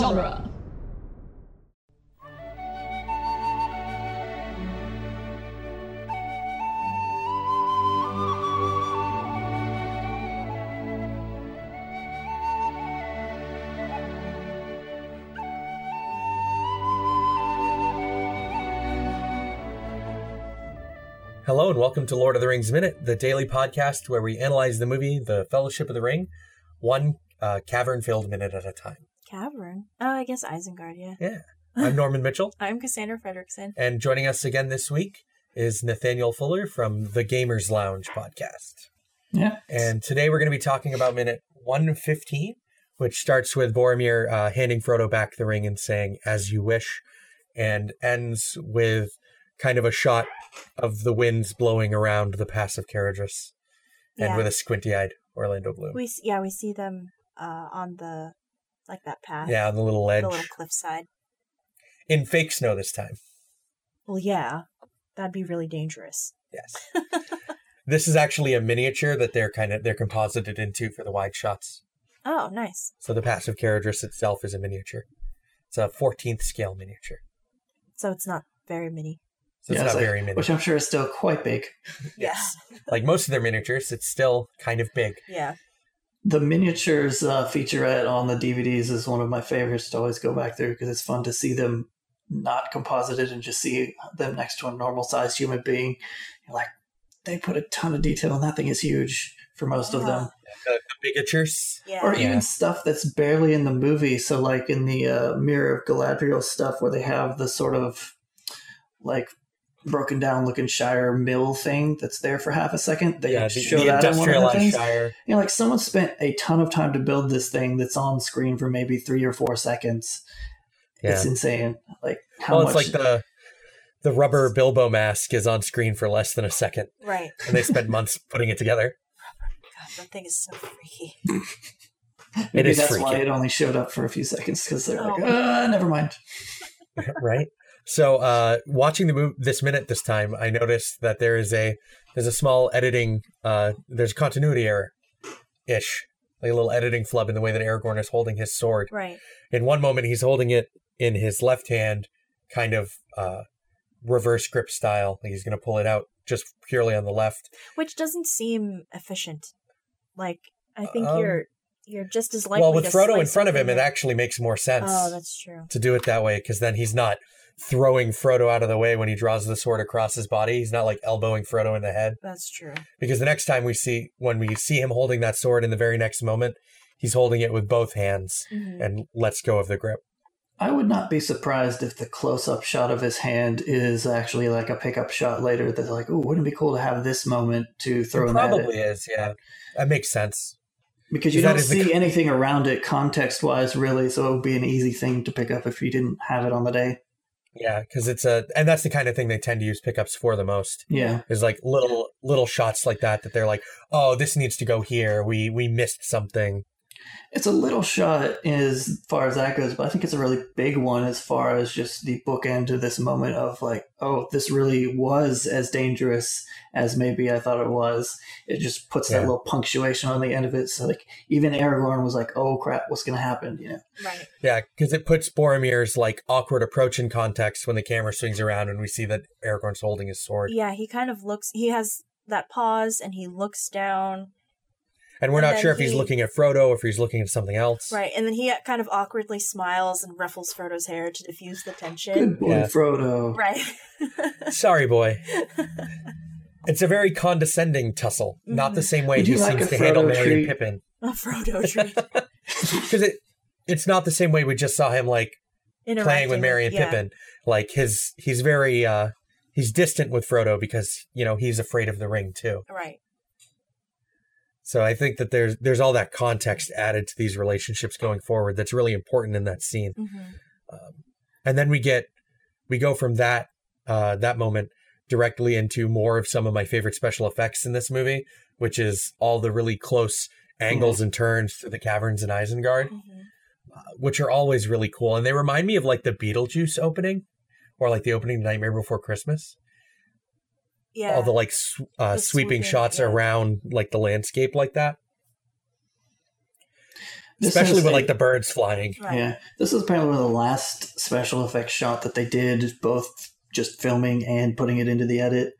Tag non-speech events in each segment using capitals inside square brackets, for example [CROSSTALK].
genre. Hello and welcome to Lord of the Rings Minute, the daily podcast where we analyze the movie The Fellowship of the Ring, one uh, cavern-filled minute at a time. Cavern. Oh, I guess Isengard, yeah. Yeah. I'm Norman Mitchell, [LAUGHS] I'm Cassandra Fredrickson. and joining us again this week is Nathaniel Fuller from the Gamers Lounge podcast. Yeah. And today we're going to be talking about minute 115, which starts with Boromir uh, handing Frodo back the ring and saying, as you wish, and ends with kind of a shot of the winds blowing around the pass of Caradhras and Yeah. with a squinty eyed Orlando Bloom. We yeah, we see them uh on the like that path. yeah, on the little ledge. The little cliffside. In fake snow this time. Well, yeah. That'd be really dangerous. Yes. [LAUGHS] this is actually a miniature that they're kind of they're composited into for the wide shots. Oh, nice. So the pass of Caradhras itself is a miniature. It's a 14th scale miniature. So it's not very mini. So it's Yeah, not like- very mini. Which I'm sure is still quite big. [LAUGHS] Yes. like most of their miniatures, it's still kind of big. Yeah. The miniatures uh, featurette on the DVDs is one of my favorites to always go back through because it's fun to see them not composited and just see them next to a normal sized human being. You're like, they put a ton of detail and that thing is huge for most of them. The, the bigatures. Yeah. Or Yeah. even stuff that's barely in the movie. So, like in the uh, Mirror of Galadriel stuff, where they have the sort of like broken down looking Shire mill thing that's there for half a second. They yeah, the, show the that in one of the industrialized things. Shire. You know, like someone spent a ton of time to build this thing that's on screen for maybe three or four seconds. Yeah. It's insane. Like how Well, it's much like the the rubber Bilbo mask is on screen for less than a second, Right. and they spent months putting it together. [LAUGHS] God, that thing is so freaky. maybe is that's freaky. why it only showed up for a few seconds because they're like, Oh. uh, never mind. [LAUGHS] right? So, uh, watching the move this minute this time, I noticed that there is a there's a small editing uh, there's a continuity error ish, like a little editing flub in the way that Aragorn is holding his sword. Right. In one moment, he's holding it in his left hand, kind of uh, reverse grip style. Like he's going to pull it out just purely on the left. Which doesn't seem efficient. Like I think Um, you're you're just as likely well, with Frodo in front of him, it actually makes more sense Oh, that's true. to do it that way because then he's not throwing Frodo out of the way when he draws the sword across his body. He's not like elbowing Frodo in the head. That's true. because the next time we see when we see him holding that sword in the very next moment he's holding it with both hands Mhm. and lets go of the grip I would not be surprised if the close up shot of his hand is actually like a pickup shot later that's like, oh, wouldn't it be cool to have this moment to throw it him at probably is, yeah that makes sense Because you don't is the see anything around it context wise, really, so it would be an easy thing to pick up if you didn't have it on the day. Yeah because it's a and that's the kind of thing they tend to use pickups for the most Yeah. is like little little shots like that that they're like oh this needs to go here we we missed something It's a little shot as far as that goes, but I think it's a really big one as far as just the bookend to this moment of like, oh, this really was as dangerous as maybe I thought it was. It just puts Yeah. that little punctuation on the end of it. So like even Aragorn was like, oh crap, what's gonna happen? You know. Right. yeah because it puts boromir's like awkward approach in context when the camera swings around and we see that aragorn's holding his sword Yeah, he kind of looks. He has that pause, and he looks down. And we're and not then sure if he's looking at frodo or if he's looking at something else Right, and then he kind of awkwardly smiles and ruffles Frodo's hair to diffuse the tension. Good boy, Yeah. Frodo. Right. [LAUGHS] sorry boy It's a very condescending tussle, not the same way he like seems to handle Frodo Merry treat? and Pippin. A Frodo treat. [LAUGHS] Because it, it's not the same way we just saw him like playing with Interacting Merry and yeah. Pippin. Like his, he's very, uh he's distant with Frodo because you know he's afraid of the ring too. Right. So I think that there's there's all that context added to these relationships going forward that's really important in that scene. hmm Um, and then we get we go from that uh, that moment directly into more of some of my favorite special effects in this movie, which is all the really close angles and turns through the caverns in Isengard, hmm uh, which are always really cool. And they remind me of like the Beetlejuice opening, or like the opening of Nightmare Before Christmas. Yeah. All the like sw- uh, The sweeping swooping, shots yeah. around like the landscape like that. This especially with a- like the birds flying. Right. Yeah, this is apparently one of the last special effects shot that they did, both just filming and putting it into the edit.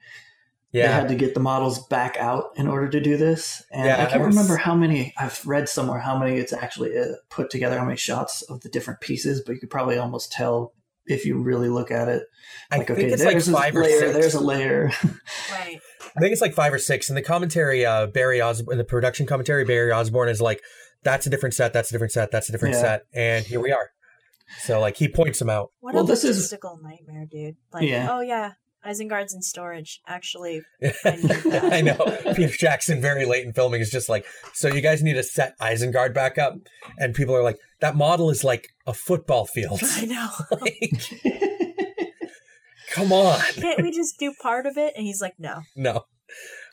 Yeah. They had to get the models back out in order to do this, and Yeah, I can't was- remember how many. I've read somewhere how many it's actually uh, put together, how many shots of the different pieces, but you could probably almost tell if you really look at it. I Like, think okay, it's like there's five a or layer, six. there's a layer. [LAUGHS] Right. I think it's like five or six. In the commentary, uh, Barrie Osborne, in the production commentary, Barrie Osborne is like, "That's a different set. That's a different set. That's a different Yeah. set." And here we are. So like he points them out. What Well, a this is- logistical nightmare, dude. Like, Yeah. oh yeah, Isengard's in storage. Actually, [LAUGHS] I need that. I know. Peter Jackson, very late in filming, is just like, "So you guys need to set Isengard back up," and people are like, "That model is like a football field." I know. [LAUGHS] like, come on, Can't we just do part of it? And he's like, no. no.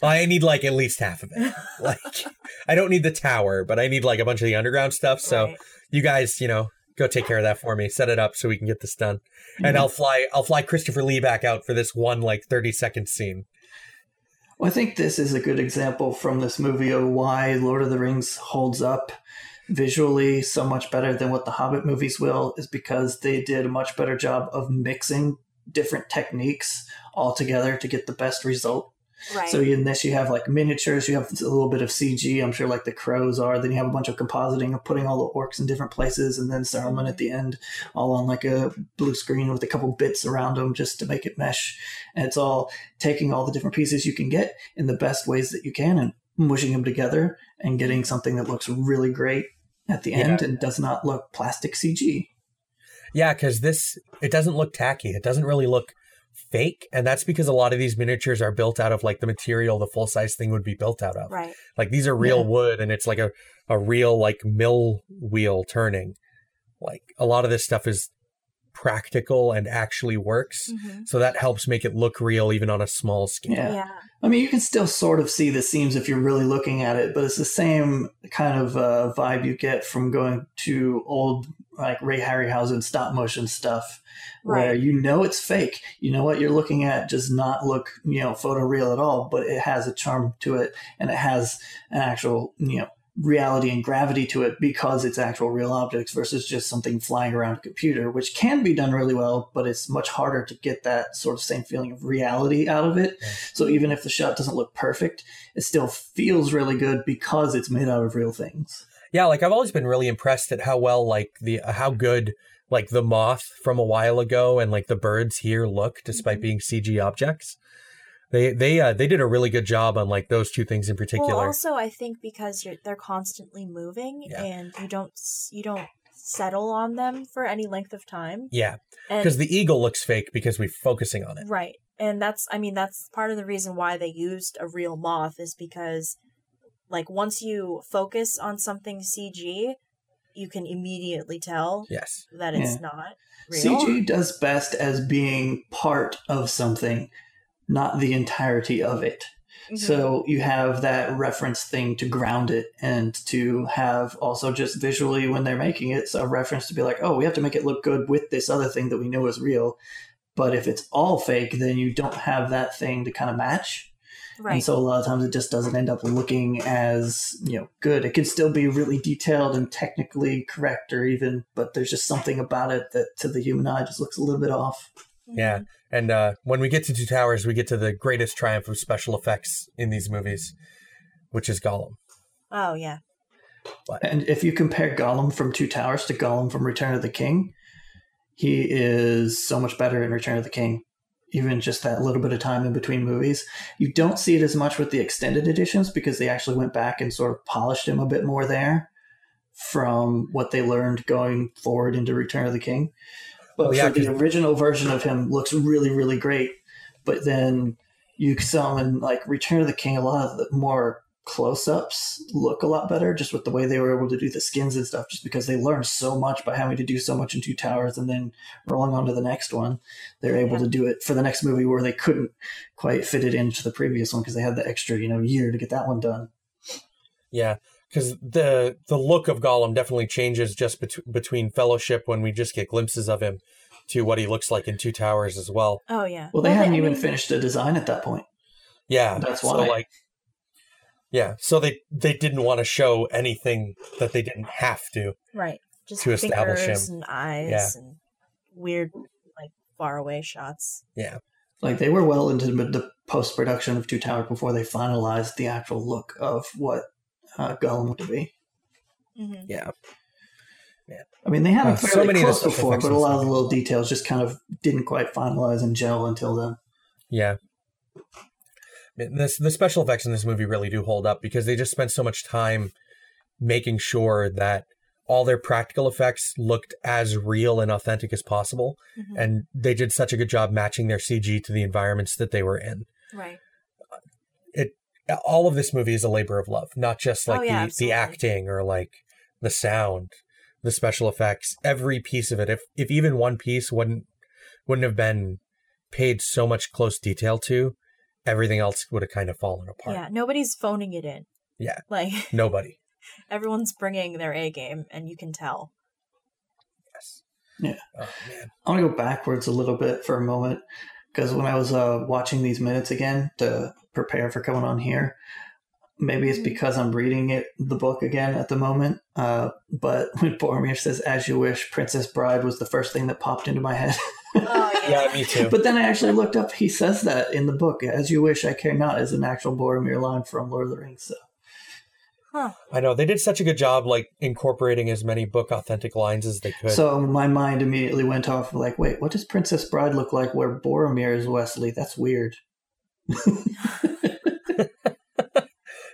I need like at least half of it. [LAUGHS] Like, I don't need the tower, but I need like a bunch of the underground stuff. So Right. you guys, you know, go take care of that for me. Set it up so we can get this done. And Mhm. I'll fly I'll fly Christopher Lee back out for this one like 30 second scene. Well, I think this is a good example from this movie of why Lord of the Rings holds up visually so much better than what the Hobbit movies will, is because they did a much better job of mixing different techniques all together to get the best result. Right. So in this, you have like miniatures, you have a little bit of CG, I'm sure like the crows are. Then you have a bunch of compositing of putting all the orcs in different places, and then Saruman at the end, all on like a blue screen with a couple bits around them just to make it mesh. And it's all taking all the different pieces you can get in the best ways that you can and mushing them together and getting something that looks really great at the end and does not look plastic CG. Yeah, because this it doesn't look tacky. It doesn't really look fake, and that's because a lot of these miniatures are built out of like the material the full size thing would be built out of. right. Like these are real Yeah. wood, and it's like a a real like mill wheel turning. Like a lot of this stuff is practical and actually works, hmm so that helps make it look real even on a small scale. Yeah. Yeah. I mean, you can still sort of see the seams if you're really looking at it, but it's the same kind of uh, vibe you get from going to old like Ray Harryhausen stop motion stuff, where you know it's fake. You know what you're looking at does not look you know photoreal at all, but it has a charm to it, and it has an actual you know reality and gravity to it because it's actual real objects versus just something flying around a computer, which can be done really well, but it's much harder to get that sort of same feeling of reality out of it. Yeah. So even if the shot doesn't look perfect, it still feels really good because it's made out of real things. Yeah, like I've always been really impressed at how well like the how good like the moth from a while ago and like the birds here look despite Mhm. being CG objects. They they uh, they did a really good job on like those two things in particular. Well, also, I think because you're they're constantly moving Yeah. and you don't you don't settle on them for any length of time. yeah, because the eagle looks fake because we're focusing on it. Right. And that's I mean that's part of the reason why they used a real moth is because like once you focus on something CG, you can immediately tell Yes. that it's Yeah. not real. CG does best as being part of something, not the entirety of it. Mhm. So you have that reference thing to ground it and to have also just visually when they're making it, so a reference to be like, oh, we have to make it look good with this other thing that we know is real. But if it's all fake, then you don't have that thing to kind of match. Right. And so a lot of times it just doesn't end up looking as, you know, good. It can still be really detailed and technically correct or even, but there's just something about it that to the human eye just looks a little bit off. Yeah. And uh, when we get to Two Towers, we get to the greatest triumph of special effects in these movies, which is Gollum. Oh yeah. And if you compare Gollum from Two Towers to Gollum from Return of the King, he is so much better in Return of the King. Even just that little bit of time in between movies. You don't see it as much with the extended editions because they actually went back and sort of polished him a bit more there from what they learned going forward into Return of the King. But Oh, yeah, the original version of him looks really, really great. But then you saw in like Return of the King, a lot of the more close-ups look a lot better just with the way they were able to do the skins and stuff just because they learned so much by having to do so much in two towers and then rolling on to the next one they're able Yeah. to do it for the next movie where they couldn't quite fit it into the previous one because they had the extra you know year to get that one done Yeah, because the the look of Gollum definitely changes just bet- between Fellowship when we just get glimpses of him to what he looks like in Two Towers as well. Oh yeah. well they hadn't I even mean, finished the design at that point Yeah, That's so why. like Yeah, so they they didn't want to show anything that they didn't have to. Right. Just To establish fingers him. and eyes Yeah. and weird, like far away shots. Yeah, Like they were well into the, the post production of Two Towers before they finalized the actual look of what uh, Gollum would be. Mm-hmm. yeah, Yeah. I mean, they had Uh, it so fairly many close before, but a lot of the little details just kind of didn't quite finalize and gel until then. yeah. This the special effects in this movie really do hold up because they just spent so much time making sure that all their practical effects looked as real and authentic as possible, hmm and they did such a good job matching their CG to the environments that they were in. Right. It all of this movie is a labor of love, not just like Oh, yeah, the, absolutely. the acting or like the sound, the special effects, every piece of it. If if even one piece wouldn't wouldn't have been paid so much close detail to, everything else would have kind of fallen apart. Yeah. Nobody's phoning it in. Yeah. Like [LAUGHS] Nobody. everyone's bringing their A game, and you can tell. Yes. Yeah. Oh man. I want to go backwards a little bit for a moment because when I was uh, watching these minutes again to prepare for coming on here, maybe it's Mhm. because I'm reading it the book again at the moment. Uh, but [LAUGHS] when Boromir says "As you wish," Princess Bride was the first thing that popped into my head. [LAUGHS] Oh Yeah, me too. but then I actually looked up. He says that in the book, "As you wish, I care not," is an actual Boromir line from Lord of the Rings. So Huh. I know they did such a good job, like incorporating as many book authentic lines as they could. So my mind immediately went off like, wait, what does Princess Bride look like where Boromir is Westley? That's weird. [LAUGHS]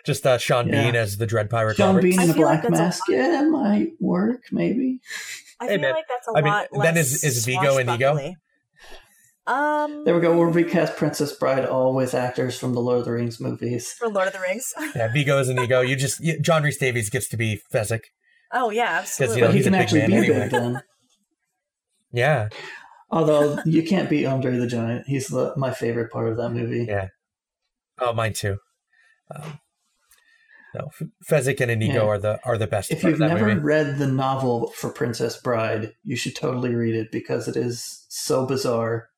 just uh, Sean Yeah. Bean as the Dread Pirate. Sean Roberts. Bean in a feel like black that's a mask, yeah, might work, maybe. I Hey, feel man. like that's a I mean, lot then is- is Viggo Inigo? swashbuckly. Um, There we go. We'll recast Princess Bride all with actors from the Lord of the Rings movies. for Lord of the Rings. [LAUGHS] Yeah, Viggo is an ego. You just you, John Rhys Davies gets to be Fezzik. oh yeah, absolutely. know, but he he's a can big actually man be anyway. big then. [LAUGHS] Yeah, Although [LAUGHS] you can't beat Andre the Giant. He's the, my favorite part of that movie. Yeah. oh mine too. Um, no, F- Fezzik and Inigo Yeah. are the are the best If you've that never movie. read the novel for Princess Bride, you should totally read it because it is so bizarre.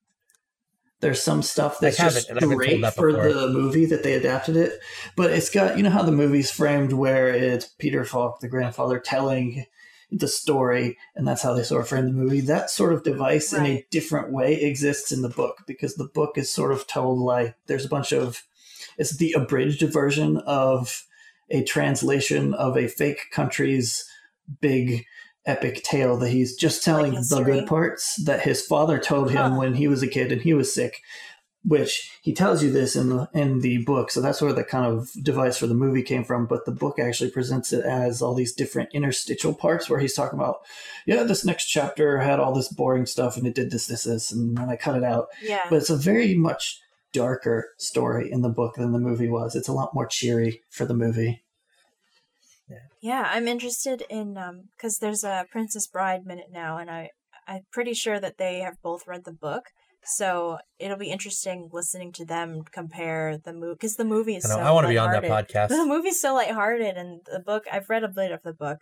There's some stuff that's just and I've been told great that for the movie that they adapted it, but it's got you know how the movie's framed where it's Peter Falk, the grandfather, telling the story, and that's how they sort of frame the movie. That sort of device in a different way exists in the book because the book is sort of told like there's a bunch of it's the abridged version of a translation of a fake country's big epic tale that he's just telling the good parts that his father told him Huh. when he was a kid and he was sick which he tells you this in the in the book so that's where the kind of device for the movie came from but the book actually presents it as all these different interstitial parts where he's talking about yeah this next chapter had all this boring stuff and it did this this this and then i cut it out yeah. but it's a very much darker story in the book than the movie was it's a lot more cheery for the movie Yeah, I'm interested in um because there's a Princess Bride minute now, and I I'm pretty sure that they have both read the book, so it'll be interesting listening to them compare the movie because the movie is I, know, so. I want to be on that podcast. [LAUGHS] The movie's so lighthearted, and the book I've read a bit of the book,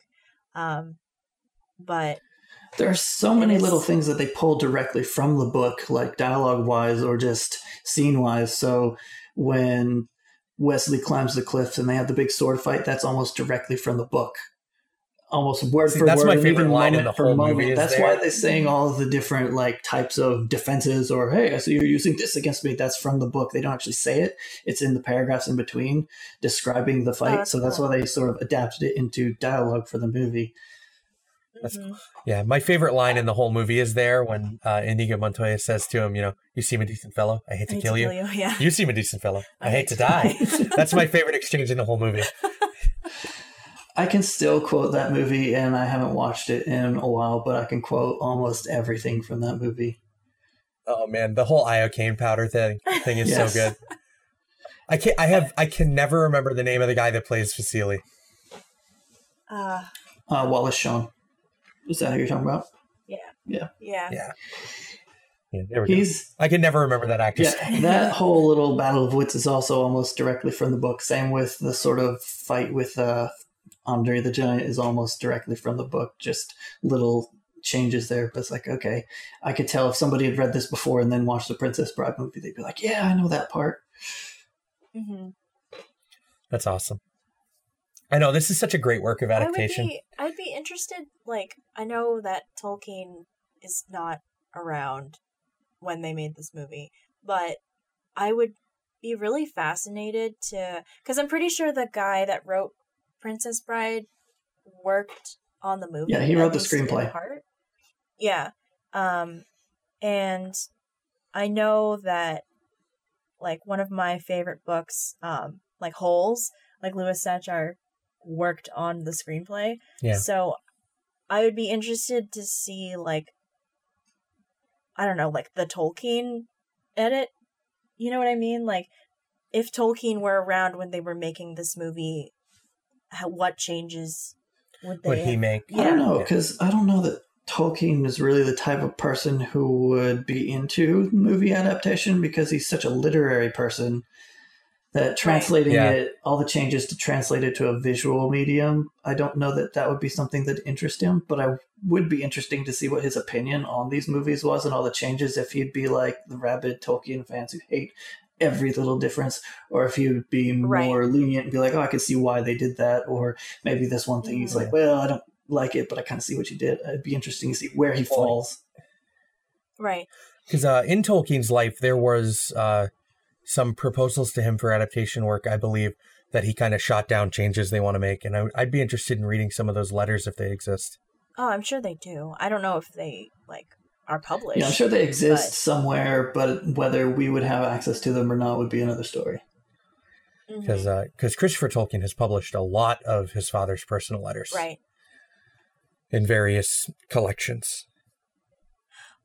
um, but there are so many little things that they pull directly from the book like dialogue wise or just scene wise so when wesley climbs the cliffs and they have the big sword fight that's almost directly from the book. Almost word See, for that's word my favorite even line in the for whole moment. movie that's there. why they're saying all of the different like types of defenses or hey i see you're using this against me. That's from the book. They don't actually say it. It's in the paragraphs in between describing the fight. That's so that's cool. why they sort of adapted it into dialogue for the movie That's mhm. Yeah, my favorite line in the whole movie is there when uh, Inigo Montoya says to him, "You know, you seem a decent fellow. I hate I to hate kill to you. kill you. Yeah. You seem a decent fellow. I hate to die." [LAUGHS] That's my favorite exchange in the whole movie. [LAUGHS] I can still quote that movie, and I haven't watched it in a while, but I can quote almost everything from that movie. Oh man, the whole iocane powder thing thing is Yes. so good. I can I have I can never remember the name of the guy that plays Vizzini. Uh, Uh, Wallace Shawn. Is that who you're talking about? yeah. Yeah, Yeah. there we go. He's I can never remember that actor's yeah. That whole little battle of wits is also almost directly from the book. Same with the sort of fight with uh, Andre the Giant is almost directly from the book. Just little changes there, but it's like okay, I could tell if somebody had read this before and then watched the Princess Bride movie, they'd be like, yeah, I know that part. hmm That's awesome. I know this is such a great work of adaptation. I would be, I'd be interested. Like, I know that Tolkien is not around when they made this movie, but I would be really fascinated to because I'm pretty sure the guy that wrote Princess Bride worked on the movie. Yeah, he wrote the screenplay. Part. Yeah, um, and I know that like one of my favorite books, um, like Holes, like Louis Sachar worked on the screenplay. Yeah. So I would be interested to see like I don't know, like the Tolkien edit. You know what I mean? Like if Tolkien were around when they were making this movie, how, what changes would they Would he have- make? I don't know because I don't know that Tolkien is really the type of person who would be into movie adaptation because he's such a literary person that translating Yeah. it, all the changes to translate it to a visual medium, I don't know that that would be something that interest him. But I would be interesting to see what his opinion on these movies was and all the changes. If he'd be like the rabid Tolkien fans who hate every little difference, or if he would be Right. more lenient and be like, "Oh, I can see why they did that," or maybe this one thing he's Mhm. like, "Well, I don't like it, but I kind of see what you did." It'd be interesting to see where he falls. Right. Because uh, in Tolkien's life, there was uh, some proposals to him for adaptation work, I believe, that he kind of shot down changes they want to make. And I, I'd be interested in reading some of those letters if they exist. Oh, I'm sure they do. I don't know if they like are published. Yeah, I'm sure they exist but- somewhere, but whether we would have access to them or not would be another story. Mm-hmm. Because because uh, Christopher Tolkien has published a lot of his father's personal letters right. in various collections.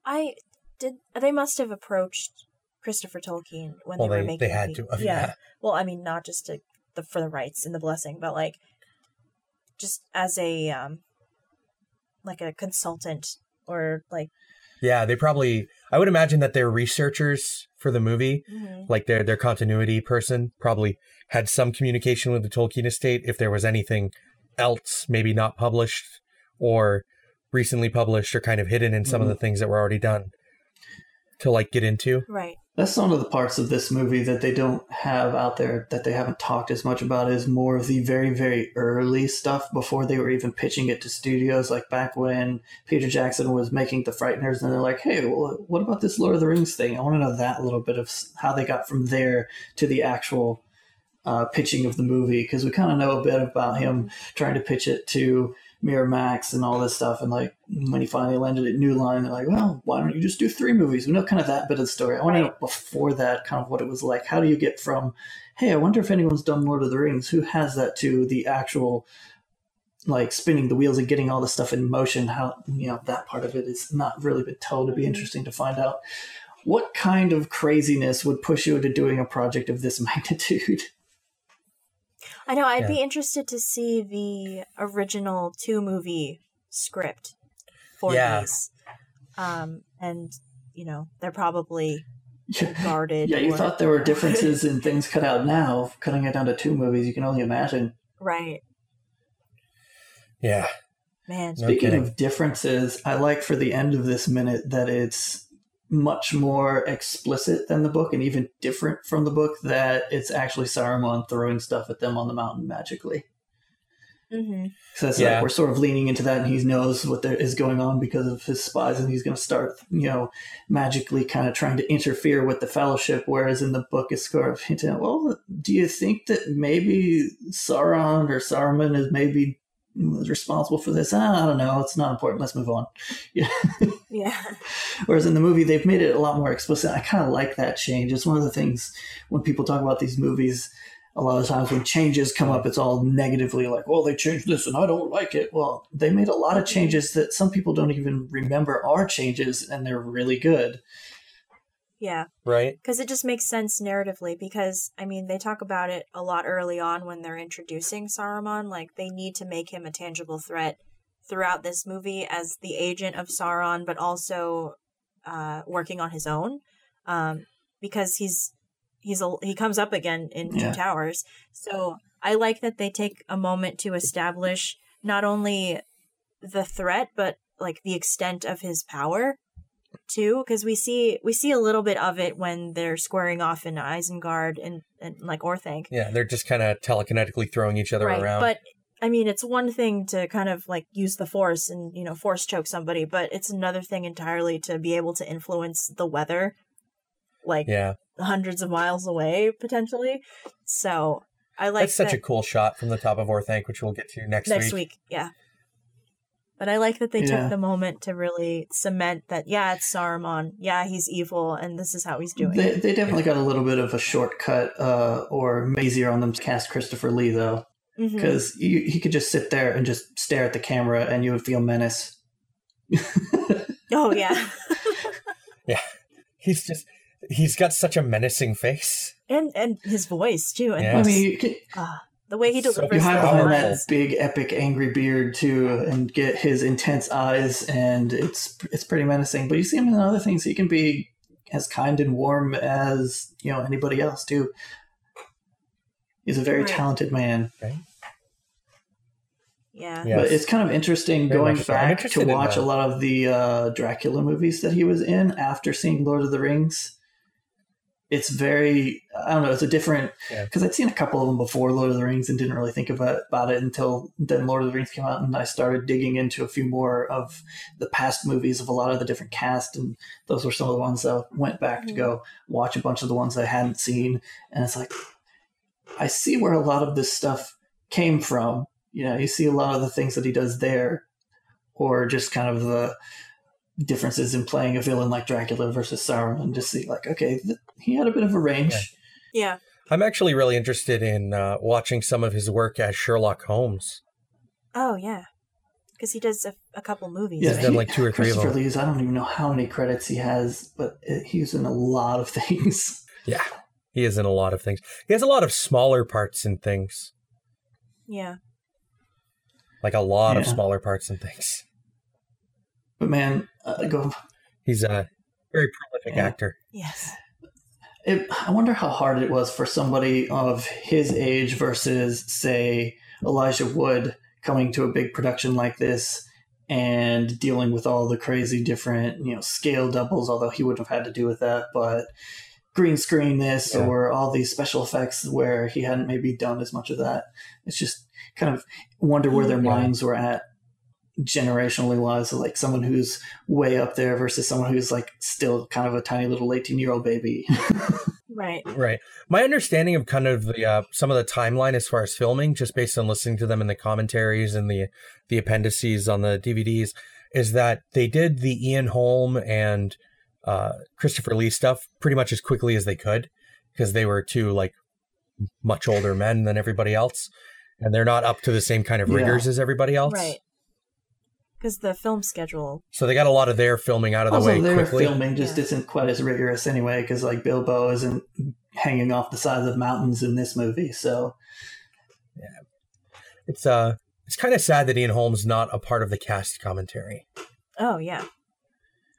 I did. They must have approached Christopher Tolkien when Well, they were making. they had the- to. [LAUGHS] have, yeah. Well, I mean, not just to the for the rights and the blessing, but like just as a um like a consultant or like Yeah, they probably. I would imagine that their researchers for the movie, mhm. like their their continuity person, probably had some communication with the Tolkien estate if there was anything else, maybe not published or recently published or kind of hidden in some of the things that were already done to like get into. right. That's one of the parts of this movie that they don't have out there that they haven't talked as much about is more of the very, very early stuff before they were even pitching it to studios. Like back when Peter Jackson was making The Frighteners, and they're like, hey, well, what about this Lord of the Rings thing? I want to know that a little bit of how they got from there to the actual uh, pitching of the movie because we kind of know a bit about him trying to pitch it to Miramax and all this stuff. And like when he finally landed at New Line, they're like, well, why don't you just do three movies? We know kind of that bit of the story. I want to know before that kind of what it was like. How do you get from, hey, I wonder if anyone's done Lord of the Rings, who has that to the actual like spinning the wheels and getting all the stuff in motion? How, you know, that part of it is not really been told. It'd be Mhm. interesting to find out. What kind of craziness would push you into doing a project of this [LAUGHS] magnitude? I know. I'd Yeah. be interested to see the original two movie script for Yeah. these, um, and you know they're probably [LAUGHS] guarded. yeah you or- thought there were differences in things cut out now. Cutting it down to two movies, you can only imagine. right? Yeah. Man, Speaking kidding. of differences, I like for the end of this minute that it's much more explicit than the book and even different from the book that it's actually Saruman throwing stuff at them on the mountain magically. hmm So it's Yeah. like we're sort of leaning into that and he knows what there is going on because of his spies and he's going to start, you know, magically kind of trying to interfere with the fellowship. Whereas in the book, it's sort of hinting at, well, do you think that maybe Sauron or Saruman is maybe responsible for this? Ah, I don't know. It's not important. Let's move on. [LAUGHS] Yeah. yeah, Whereas in the movie, they've made it a lot more explicit. I kind of like that change. It's one of the things when people talk about these movies, a lot of times when changes come up, it's all negatively like, well, they changed this and I don't like it. Well, they made a lot of changes that some people don't even remember are changes and they're really good. Yeah. Right. Because it just makes sense narratively. Because I mean, they talk about it a lot early on when they're introducing Saruman. Like they need to make him a tangible threat throughout this movie as the agent of Sauron, but also uh, working on his own. Um, because he's he's a, he comes up again in Yeah. Two Towers. So I like that they take a moment to establish not only the threat but like the extent of his power too because we see we see a little bit of it when they're squaring off in Isengard and, and like Orthanc. Yeah, they're just kind of telekinetically throwing each other right, around. but I mean, it's one thing to kind of like use the force and you know force choke somebody, but it's another thing entirely to be able to influence the weather, like yeah, hundreds of miles away potentially. So I like that's such that- a cool shot from the top of Orthanc, which we'll get to next, next week. Next week. Yeah. But I like that they Yeah. took the moment to really cement that, yeah, it's Saruman. Yeah, he's evil, and this is how he's doing They, it. they definitely got a little bit of a shortcut uh, or mazier on them to cast Christopher Lee, though, because he could just sit there and just stare at the camera and you would feel menace. [LAUGHS] Oh, yeah. [LAUGHS] Yeah. He's just he's got such a menacing face. and and his voice, too. And Yeah. I mean, you, can, ah, the way he So delivers you hide the behind that big, epic, angry beard too, and get his intense eyes, and it's it's pretty menacing. But you see him in other things; he can be as kind and warm as you know anybody else too. He's a very Right. talented man. Yeah. Yes. But it's kind of interesting Very going much so. Back to watch a lot of the uh, Dracula movies that he was in after seeing Lord of the Rings. It's very, I don't know, it's a different, Yeah. because I'd seen a couple of them before Lord of the Rings and didn't really think about, about it until then Lord of the Rings came out and I started digging into a few more of the past movies of a lot of the different cast. And those were some of the ones that I went back to Mhm. go watch a bunch of the ones I hadn't seen. And it's like, I see where a lot of this stuff came from. You know, you see a lot of the things that he does there, or just kind of the differences in playing a villain like Dracula versus Sauron. Just see, like, okay, th- he had a bit of a range. Yeah. Yeah. I'm actually really interested in uh, watching some of his work as Sherlock Holmes. Oh, yeah. Because he does a, a couple movies. Yeah, He's right? done like two or three of Christopher them. Lee's. I don't even know how many credits he has, but he's in a lot of [LAUGHS] things. Yeah, he is in a lot of things. He has a lot of smaller parts in things, yeah. like a lot of smaller parts in things. But man, uh, go. He's a very prolific Yeah. actor. Yes. It, I wonder how hard it was for somebody of his age versus, say, Elijah Wood coming to a big production like this and dealing with all the crazy different, you know, scale doubles, although he wouldn't have had to do with that, but green screen this Yeah. or all these special effects where he hadn't maybe done as much of that. It's just kind of wonder where their Yeah. minds were at generationally wise, like someone who's way up there versus someone who's like still kind of a tiny little 18 year old baby. [LAUGHS] Right. Right. My understanding of kind of the uh, some of the timeline as far as filming, just based on listening to them in the commentaries and the the appendices on the DVDs, is that they did the Ian Holm and uh, Christopher Lee stuff pretty much as quickly as they could because they were two like much older men than everybody else, and they're not up to the same kind of Yeah. rigors as everybody else. Right. Because the film schedule. So they got a lot of their filming out of the also, way their quickly. filming just Yeah. isn't quite as rigorous anyway, because like Bilbo isn't hanging off the sides of mountains in this movie. So yeah, It's uh, it's kind of sad that Ian Holm's not a part of the cast commentary. Oh, yeah.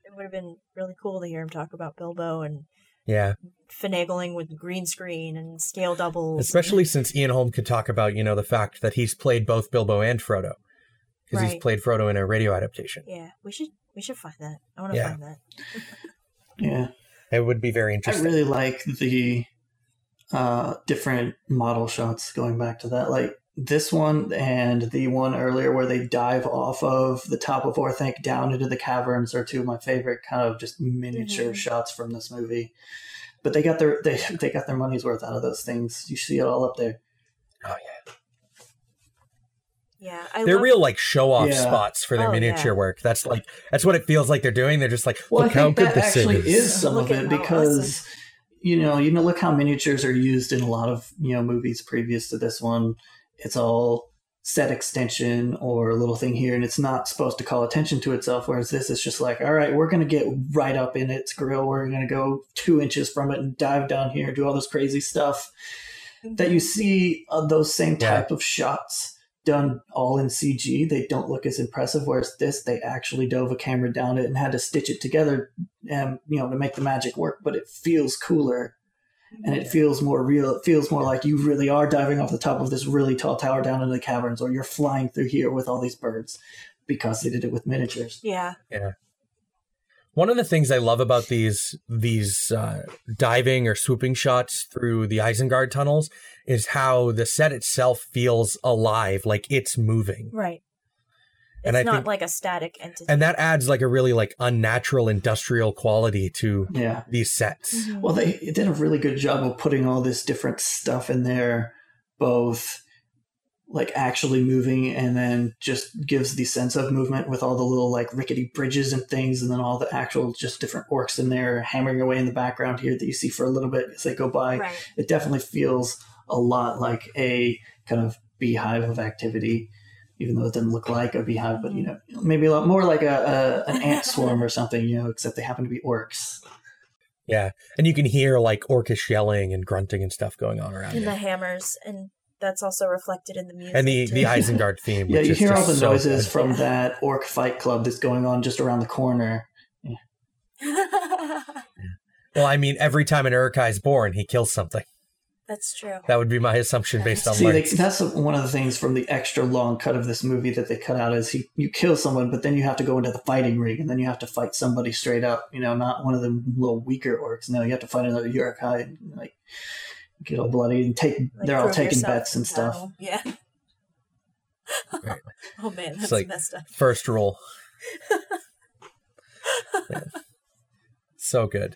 It would have been really cool to hear him talk about Bilbo and Yeah. finagling with green screen and scale doubles. Especially since Ian Holm could talk about, you know, the fact that he's played both Bilbo and Frodo. Because he's played Frodo in a radio adaptation. Yeah, we should we should find that. I want to Yeah. find that. [LAUGHS] yeah, It would be very interesting. I really like the uh, different model shots going back to that. Like this one and the one earlier where they dive off of the top of Orthanc down into the caverns are two of my favorite kind of just miniature Mhm. shots from this movie. But they got their they they got their money's worth out of those things. You see it all up there. oh, yeah. Yeah, I They're love, real like show off Yeah. spots for their Oh, miniature yeah. work. That's like that's what it feels like they're doing. They're just like, Well, look I how good that this actually is. is some Look of it because awesome. you know you know look how miniatures are used in a lot of you know movies previous to this one. It's all set extension or a little thing here, and it's not supposed to call attention to itself. Whereas this is just like, all right, we're going to get right up in its grill. We're going to go two inches from it and dive down here, do all this crazy stuff that you see uh, those same Yeah. type of shots done all in CG. They don't look as impressive. Whereas this, they actually dove a camera down it and had to stitch it together, and you know, to make the magic work. But it feels cooler and it feels more real. It feels more like you really are diving off the top of this really tall tower down into the caverns, or you're flying through here with all these birds because they did it with miniatures. Yeah, Well, One of the things I love about these these uh, diving or swooping shots through the Isengard tunnels is how the set itself feels alive, like it's moving. Right. It's And I not think- like a static entity. And that adds like a really like unnatural industrial quality to Yeah. these sets. Mhm. Well, they did a really good job of putting all this different stuff in there, both like actually moving and then just gives the sense of movement with all the little like rickety bridges and things, and then all the actual just different orcs in there hammering away in the background here that you see for a little bit as they go by. right. It definitely feels a lot like a kind of beehive of activity. Even though it doesn't look like a beehive, but you mm-hmm. know, maybe a lot more like a, a an ant swarm or something, you know, except they happen to be orcs. Yeah. And you can hear like orcish yelling and grunting and stuff going on around And the hammers, and that's also reflected in the music. And the, too. the Isengard [LAUGHS] theme. Yeah, you is hear all the so noises good. from that orc fight club that's going on just around the corner. [LAUGHS] Well, I mean, every time an Uruk-hai is born, he kills something. that's true. That would be my assumption based on See, they, learning. that's one of the things from the extra long cut of this movie that they cut out is he you kill someone, but then you have to go into the fighting ring, and then you have to fight somebody straight up. You know, not one of the little weaker orcs. No, you have to fight another Uruk-hai like get all bloody and take. Like, they're all taking bets and stuff. battle. Yeah. Right. [LAUGHS] Oh man, that's like- messed up. First rule. [LAUGHS] Yeah. So good.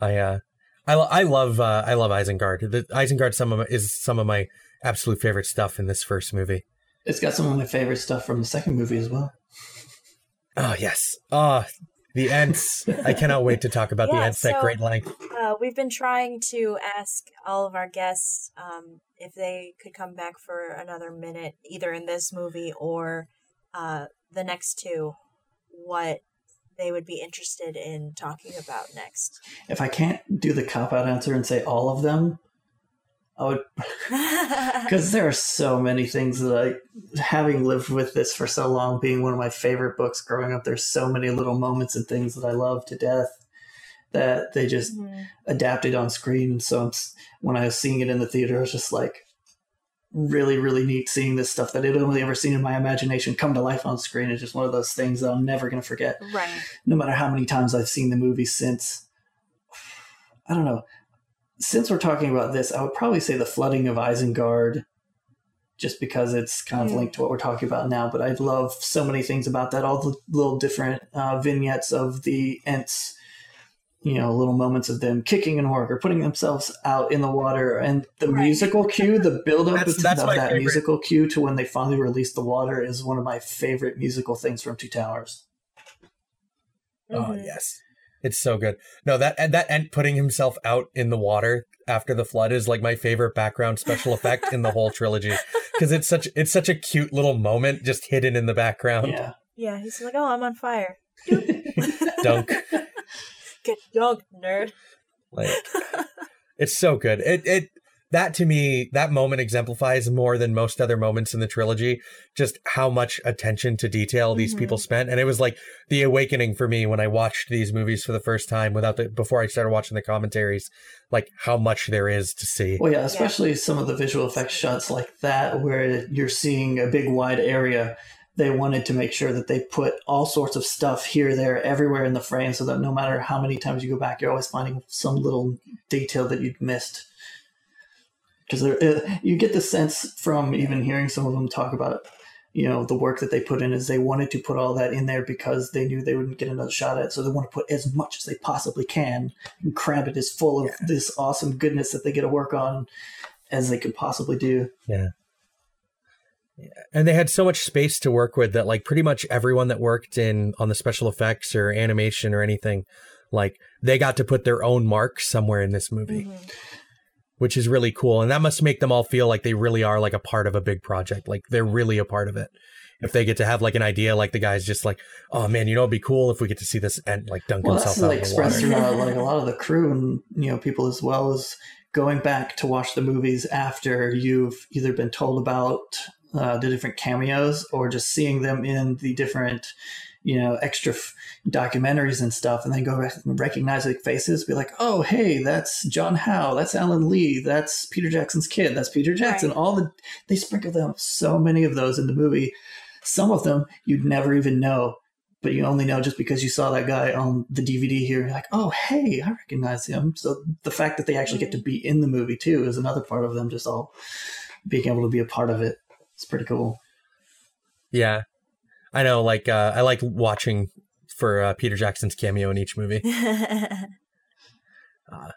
I uh I, lo- I love uh, I love Isengard. The Isengard some of my, is some of my absolute favorite stuff in this first movie. It's got some of my favorite stuff from the second movie as well. Oh yes. Ah, the ants. I cannot wait to talk about the ants Ents at great length. Uh, we've been trying to ask all of our guests um, if they could come back for another minute, either in this movie or uh, the next two, what they would be interested in talking about next. If I can't do the cop out answer and say all of them, I would [LAUGHS] because there are so many things that I, having lived with this for so long, being one of my favorite books growing up, there's so many little moments and things that I love to death that they just Mhm. adapted on screen. And so I'm, when I was seeing it in the theater, I was just like, really, really neat seeing this stuff that I'd only ever seen in my imagination come to life on screen. It's just one of those things that I'm never going to forget Right. no matter how many times I've seen the movie since. I don't know. Since we're talking about this, I would probably say the flooding of Isengard, just because it's kind of linked to what we're talking about now. But I love so many things about that. All the little different uh, vignettes of the Ents, you know, little moments of them kicking an orc or putting themselves out in the water, and the Right. musical cue, the build up That's- of that favorite. musical cue to when they finally release the water is one of my favorite musical things from Two Towers. Oh Mhm. yes, it's so good. No, that and that and putting himself out in the water after the flood is like my favorite background special effect in the whole trilogy [LAUGHS] because it's such it's such a cute little moment just hidden in the background. Yeah. Yeah, he's like, oh, I'm on fire. [LAUGHS] Dunk. Get dunked, nerd. Like it's so good. It it that to me that moment exemplifies more than most other moments in the trilogy just how much attention to detail these Mhm. people spent and it was like the awakening for me when I watched these movies for the first time without the before I started watching the commentaries like how much there is to see. Well, yeah, especially some of the visual effects shots like that, where you're seeing a big wide area. They wanted to make sure that they put all sorts of stuff here, there, everywhere in the frame, so that no matter how many times you go back, you're always finding some little detail that you'd missed. Because you get the sense from even hearing some of them talk about, you know, the work that they put in is they wanted to put all that in there because they knew they wouldn't get another shot at it. So they want to put as much as they possibly can and cram it as full of this awesome goodness that they get to work on as they could possibly do. Yeah. And they had so much space to work with that like pretty much everyone that worked in on the special effects or animation or anything like they got to put their own mark somewhere in this movie Mhm. Which is really cool. And that must make them all feel like they really are like a part of a big project. Like they're really a part of it. If they get to have like an idea like the guy's just like oh man you know it'd be cool if we get to see this and like dunk Well, himself out like expressed water. throughout like a lot of the crew and you know people as well as going back to watch the movies after you've either been told about uh, the different cameos or just seeing them in the different you know extra f- documentaries and stuff and then go back and recognize the faces be like oh hey that's john howe that's alan lee that's peter jackson's kid that's peter jackson Right. all the they sprinkle them so many of those in the movie some of them you'd never even know but you only know just because you saw that guy on the DVD here. You're like, oh, hey, I recognize him. So the fact that they actually get to mm-hmm. be in the movie too is another part of them just all being able to be a part of it. It's pretty cool. Yeah, I know. Like uh, I like watching for uh, Peter Jackson's cameo in each movie. [LAUGHS] uh,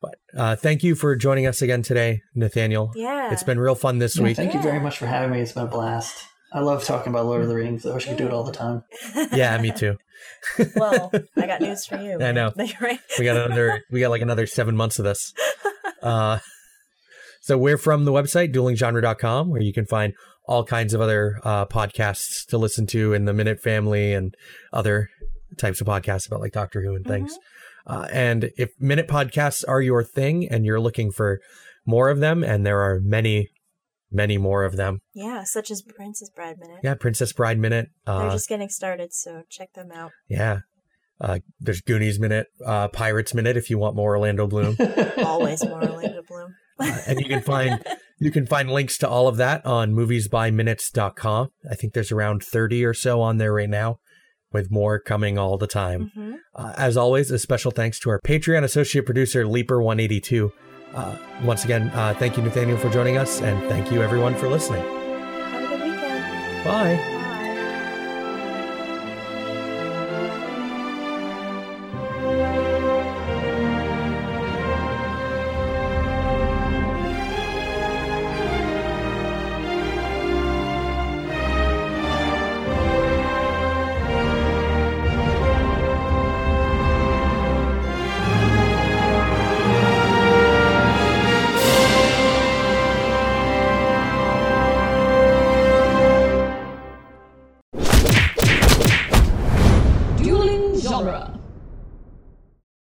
but uh, thank you for joining us again today, Nathaniel. yeah. It's been real fun this Yeah, week. thank you very much for having me. It's been a blast. I love talking about Lord of the Rings. I wish I could do it all the time. [LAUGHS] yeah, me too. [LAUGHS] well, I got news for you. I know. right? We got another. we got like another seven months of this. Uh, so we're from the website duelinggenre.com, where you can find all kinds of other uh, podcasts to listen to in the Minute Family and other types of podcasts about like Doctor Who and things. Uh, and if Minute podcasts are your thing and you're looking for more of them, and there are many, many more of them. Yeah, such as Princess Bride Minute. Yeah, Princess Bride Minute. They're Uh, just getting started, so check them out. yeah. Uh, there's Goonies Minute, uh, Pirates Minute if you want more Orlando Bloom. [LAUGHS] Always more Orlando Bloom. Uh, and you can find [LAUGHS] you can find links to all of that on moviesbyminutes.com. I think there's around 30 or so on there right now with more coming all the time. hmm Uh, as always, a special thanks to our Patreon associate producer Leaper182. Uh, once again, uh, thank you Nathaniel for joining us and thank you everyone for listening. Have a good weekend. Bye.